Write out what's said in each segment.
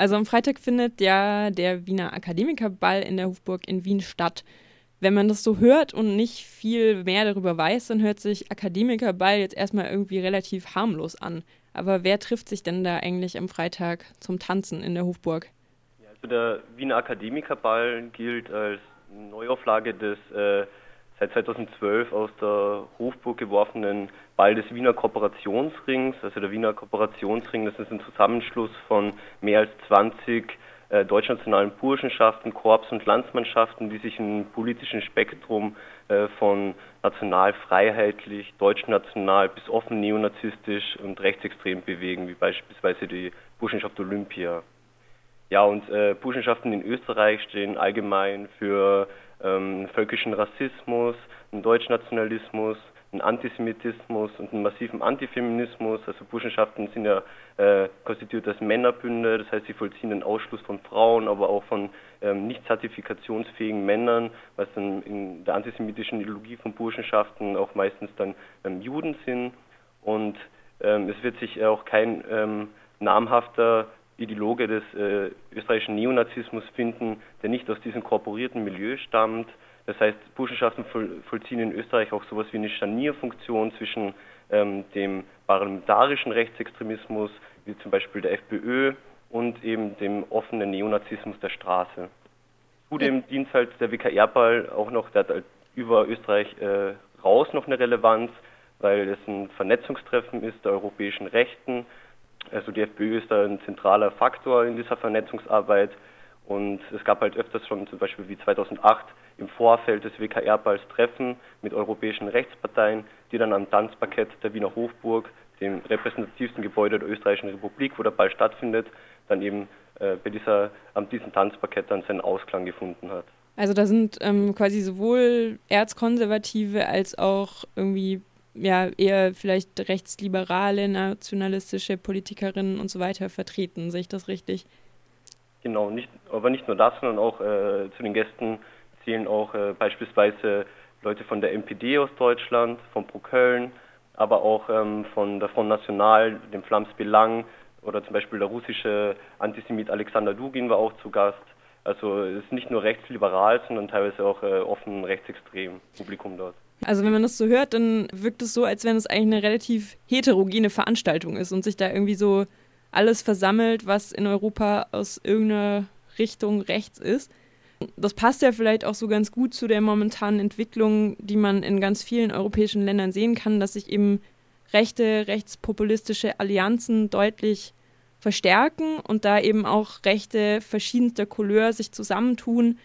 Also am Freitag findet ja der Wiener Akademikerball in der Hofburg in Wien statt. Wenn man das so hört und nicht viel mehr darüber weiß, dann hört sich Akademikerball jetzt erstmal irgendwie relativ harmlos an. Aber wer trifft sich denn da eigentlich am Freitag zum Tanzen in der Hofburg? Also der Wiener Akademikerball gilt als Neuauflage des äh, seit 2012 aus der Hofburg geworfenen Ball des Wiener Kooperationsrings. Also der Wiener Kooperationsring, das ist ein Zusammenschluss von mehr als 20 äh, deutschnationalen Burschenschaften, Korps und Landsmannschaften, die sich im politischen Spektrum äh, von national-freiheitlich, deutschnational bis offen neonazistisch und rechtsextrem bewegen, wie beispielsweise die Burschenschaft Olympia. Ja, und äh, Burschenschaften in Österreich stehen allgemein für ähm, völkischen Rassismus, einen Deutschnationalismus, einen Antisemitismus und einen massiven Antifeminismus. Also Burschenschaften sind ja äh, konstituiert als Männerbünde, das heißt, sie vollziehen den Ausschluss von Frauen, aber auch von ähm, nicht zertifikationsfähigen Männern, was dann in der antisemitischen Ideologie von Burschenschaften auch meistens dann ähm, Juden sind. Und ähm, es wird sich auch kein ähm, namhafter Ideologe des äh, österreichischen Neonazismus finden, der nicht aus diesem korporierten Milieu stammt. Das heißt, Burschenschaften voll, vollziehen in Österreich auch sowas wie eine Scharnierfunktion zwischen ähm, dem parlamentarischen Rechtsextremismus, wie zum Beispiel der FPÖ, und eben dem offenen Neonazismus der Straße. Zudem dient halt der WKR-Ball auch noch, der hat halt über Österreich äh, raus noch eine Relevanz, weil es ein Vernetzungstreffen ist der europäischen Rechten also die FPÖ ist da ein zentraler Faktor in dieser Vernetzungsarbeit und es gab halt öfters schon zum Beispiel wie 2008 im Vorfeld des WKR-Balls Treffen mit europäischen Rechtsparteien, die dann am Tanzparkett der Wiener Hofburg, dem repräsentativsten Gebäude der österreichischen Republik, wo der Ball stattfindet, dann eben äh, bei dieser, an diesem Tanzparkett dann seinen Ausklang gefunden hat. Also da sind ähm, quasi sowohl Erzkonservative als auch irgendwie ja eher vielleicht rechtsliberale, nationalistische Politikerinnen und so weiter vertreten. Sehe ich das richtig? Genau, nicht, aber nicht nur das, sondern auch äh, zu den Gästen zählen auch äh, beispielsweise Leute von der MPD aus Deutschland, von Pro Köln, aber auch ähm, von der Front National, dem Flams Belang oder zum Beispiel der russische Antisemit Alexander Dugin war auch zu Gast. Also es ist nicht nur rechtsliberal, sondern teilweise auch äh, offen rechtsextrem Publikum dort. Also wenn man das so hört, dann wirkt es so, als wenn es eigentlich eine relativ heterogene Veranstaltung ist und sich da irgendwie so alles versammelt, was in Europa aus irgendeiner Richtung rechts ist. Das passt ja vielleicht auch so ganz gut zu der momentanen Entwicklung, die man in ganz vielen europäischen Ländern sehen kann, dass sich eben rechte, rechtspopulistische Allianzen deutlich verstärken und da eben auch Rechte verschiedenster Couleur sich zusammentun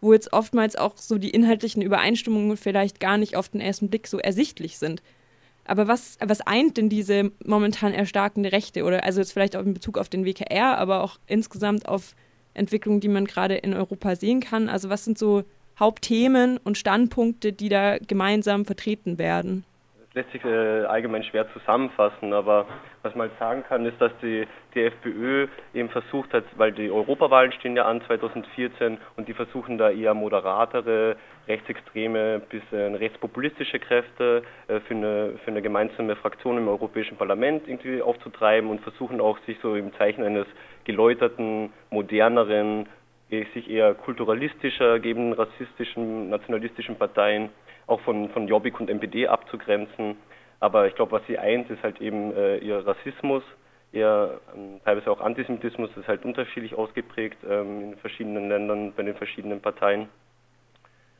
wo jetzt oftmals auch so die inhaltlichen Übereinstimmungen vielleicht gar nicht auf den ersten Blick so ersichtlich sind. Aber was, was eint denn diese momentan erstarkende Rechte? Oder also jetzt vielleicht auch in Bezug auf den WKR, aber auch insgesamt auf Entwicklungen, die man gerade in Europa sehen kann? Also was sind so Hauptthemen und Standpunkte, die da gemeinsam vertreten werden? Lässt sich äh, allgemein schwer zusammenfassen, aber was man halt sagen kann, ist, dass die, die FPÖ eben versucht hat, weil die Europawahlen stehen ja an 2014 und die versuchen da eher moderatere, rechtsextreme bis äh, rechtspopulistische Kräfte äh, für, eine, für eine gemeinsame Fraktion im Europäischen Parlament irgendwie aufzutreiben und versuchen auch sich so im Zeichen eines geläuterten, moderneren, sich eher kulturalistischer gebenden, rassistischen, nationalistischen Parteien auch von, von Jobbik und MPD abzugrenzen. Aber ich glaube, was sie eint, ist halt eben äh, ihr Rassismus, ihr ähm, teilweise auch Antisemitismus, das ist halt unterschiedlich ausgeprägt ähm, in verschiedenen Ländern, bei den verschiedenen Parteien.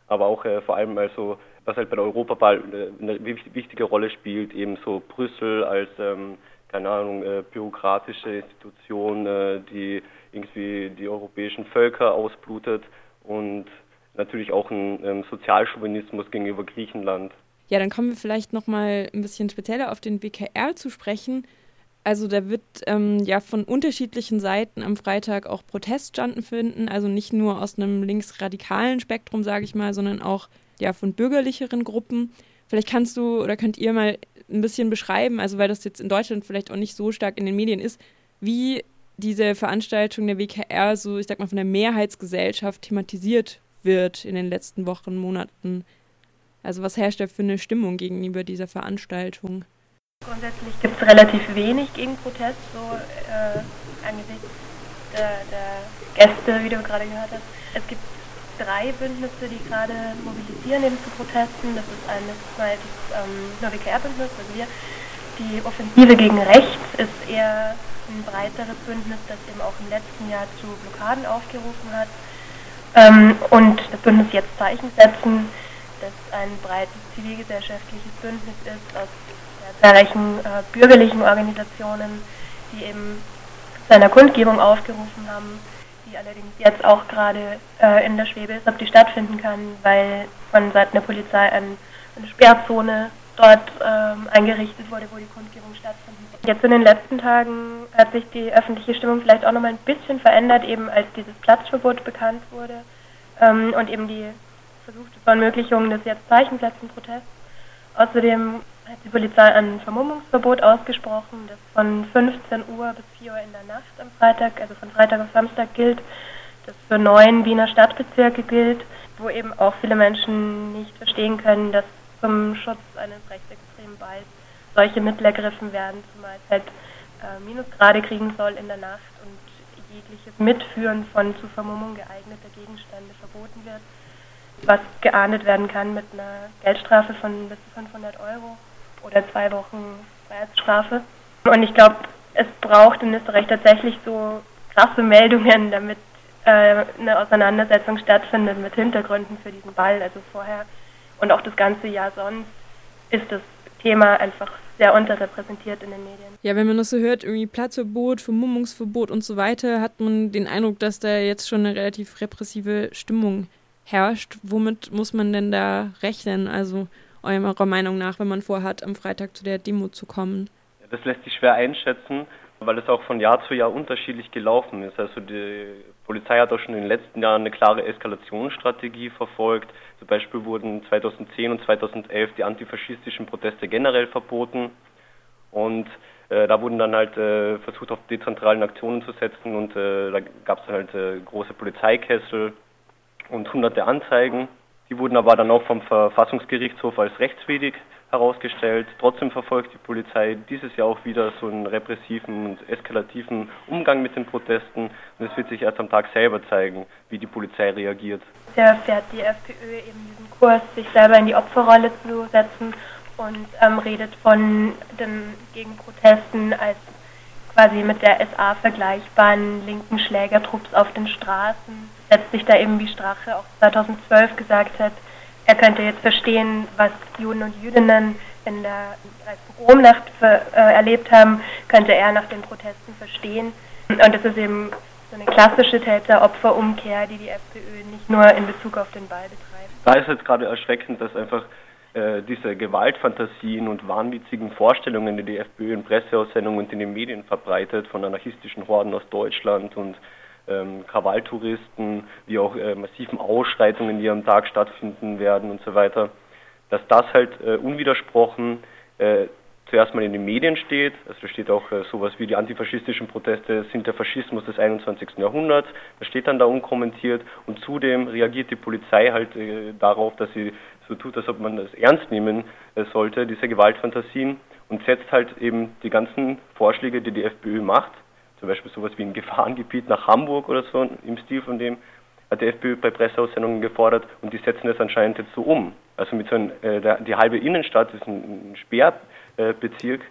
Aber auch äh, vor allem also, was halt bei der Europawahl äh, eine wichtige Rolle spielt, eben so Brüssel als, ähm, keine Ahnung, äh, bürokratische Institution, äh, die irgendwie die europäischen Völker ausblutet und natürlich auch ein ähm, Sozialchauvinismus gegenüber Griechenland. Ja, dann kommen wir vielleicht noch mal ein bisschen spezieller auf den WKR zu sprechen. Also da wird ähm, ja von unterschiedlichen Seiten am Freitag auch Protest stattfinden, also nicht nur aus einem linksradikalen Spektrum, sage ich mal, sondern auch ja von bürgerlicheren Gruppen. Vielleicht kannst du oder könnt ihr mal ein bisschen beschreiben, also weil das jetzt in Deutschland vielleicht auch nicht so stark in den Medien ist, wie diese Veranstaltung der WKR so, ich sag mal, von der Mehrheitsgesellschaft thematisiert wird in den letzten Wochen, Monaten. Also was herrscht da für eine Stimmung gegenüber dieser Veranstaltung? Grundsätzlich gibt es relativ wenig gegen Protest, so äh, angesichts der, der Gäste, wie du gerade gehört hast. Es gibt drei Bündnisse, die gerade mobilisieren eben zu Protesten. Das ist eines mal das ähm, NoWKR-Bündnis, also wir. Die Offensive gegen Rechts ist eher ein breiteres Bündnis, das eben auch im letzten Jahr zu Blockaden aufgerufen hat. Ähm, und das Bündnis Jetzt Zeichen setzen, das ein breites zivilgesellschaftliches Bündnis ist aus zahlreichen äh, bürgerlichen Organisationen, die eben zu einer Kundgebung aufgerufen haben, die allerdings jetzt auch gerade äh, in der Schwebe ist, ob die stattfinden kann, weil von Seiten der Polizei ein, eine Sperrzone dort ähm, eingerichtet wurde, wo die Kundgebung stattfindet. Jetzt in den letzten Tagen hat sich die öffentliche Stimmung vielleicht auch nochmal ein bisschen verändert, eben als dieses Platzverbot bekannt wurde ähm, und eben die versuchte Verunmöglichung des jetzt Zeichenplätzenprotests. Außerdem hat die Polizei ein Vermummungsverbot ausgesprochen, das von 15 Uhr bis 4 Uhr in der Nacht am Freitag, also von Freitag auf Samstag gilt, das für neun Wiener Stadtbezirke gilt, wo eben auch viele Menschen nicht verstehen können, dass zum Schutz eines rechtsextremen Balls solche Mittel ergriffen werden, zumal es halt äh, Minusgrade kriegen soll in der Nacht und jegliches Mitführen von zur Vermummung geeigneter Gegenstände verboten wird, was geahndet werden kann mit einer Geldstrafe von bis zu 500 Euro oder zwei Wochen Freiheitsstrafe. Und ich glaube, es braucht in Österreich tatsächlich so krasse Meldungen, damit äh, eine Auseinandersetzung stattfindet mit Hintergründen für diesen Ball. Also vorher und auch das ganze Jahr sonst ist das Thema einfach sehr unterrepräsentiert in den Medien. Ja, wenn man das so hört, irgendwie Platzverbot, Vermummungsverbot und so weiter, hat man den Eindruck, dass da jetzt schon eine relativ repressive Stimmung herrscht. Womit muss man denn da rechnen? Also eurer Meinung nach, wenn man vorhat, am Freitag zu der Demo zu kommen? Das lässt sich schwer einschätzen, weil es auch von Jahr zu Jahr unterschiedlich gelaufen ist. Also die Polizei hat auch schon in den letzten Jahren eine klare Eskalationsstrategie verfolgt. Zum Beispiel wurden 2010 und 2011 die antifaschistischen Proteste generell verboten. Und äh, da wurden dann halt äh, versucht, auf dezentralen Aktionen zu setzen und äh, da gab es dann halt äh, große Polizeikessel und hunderte Anzeigen. Die wurden aber dann auch vom Verfassungsgerichtshof als rechtswidrig herausgestellt. Trotzdem verfolgt die Polizei dieses Jahr auch wieder so einen repressiven und eskalativen Umgang mit den Protesten. Und es wird sich erst am Tag selber zeigen, wie die Polizei reagiert. Bisher fährt die FPÖ eben diesen Kurs, sich selber in die Opferrolle zu setzen und ähm, redet von den Gegenprotesten als quasi mit der SA vergleichbaren linken Schlägertrupps auf den Straßen. Setzt sich da eben, wie Strache auch 2012 gesagt hat, er könnte jetzt verstehen, was Juden und Jüdinnen in der Pogromnacht äh, erlebt haben, könnte er nach den Protesten verstehen. Und das ist eben so eine klassische Täter-Opfer-Umkehr, die die FPÖ nicht nur in Bezug auf den Ball betreibt. Da ist es gerade erschreckend, dass einfach äh, diese Gewaltfantasien und wahnwitzigen Vorstellungen, die die FPÖ in Presseaussendungen und in den Medien verbreitet, von anarchistischen Horden aus Deutschland und ähm, Krawalltouristen, wie auch äh, massiven Ausschreitungen, die am Tag stattfinden werden und so weiter, dass das halt äh, unwidersprochen äh, zuerst mal in den Medien steht. Also da steht auch äh, sowas wie die antifaschistischen Proteste sind der Faschismus des 21. Jahrhunderts. Das steht dann da unkommentiert und zudem reagiert die Polizei halt äh, darauf, dass sie so tut, als ob man das ernst nehmen äh, sollte, diese Gewaltfantasien und setzt halt eben die ganzen Vorschläge, die die FPÖ macht, zum Beispiel sowas wie ein Gefahrengebiet nach Hamburg oder so im Stil von dem, hat die FPÖ bei Presseaussendungen gefordert und die setzen das anscheinend jetzt so um. Also mit so einem, äh, die halbe Innenstadt ist ein, ein Sperrbezirk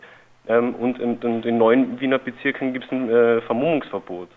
ähm, und, und, in neuen Wiener Bezirken gibt es ein äh, Vermummungsverbot.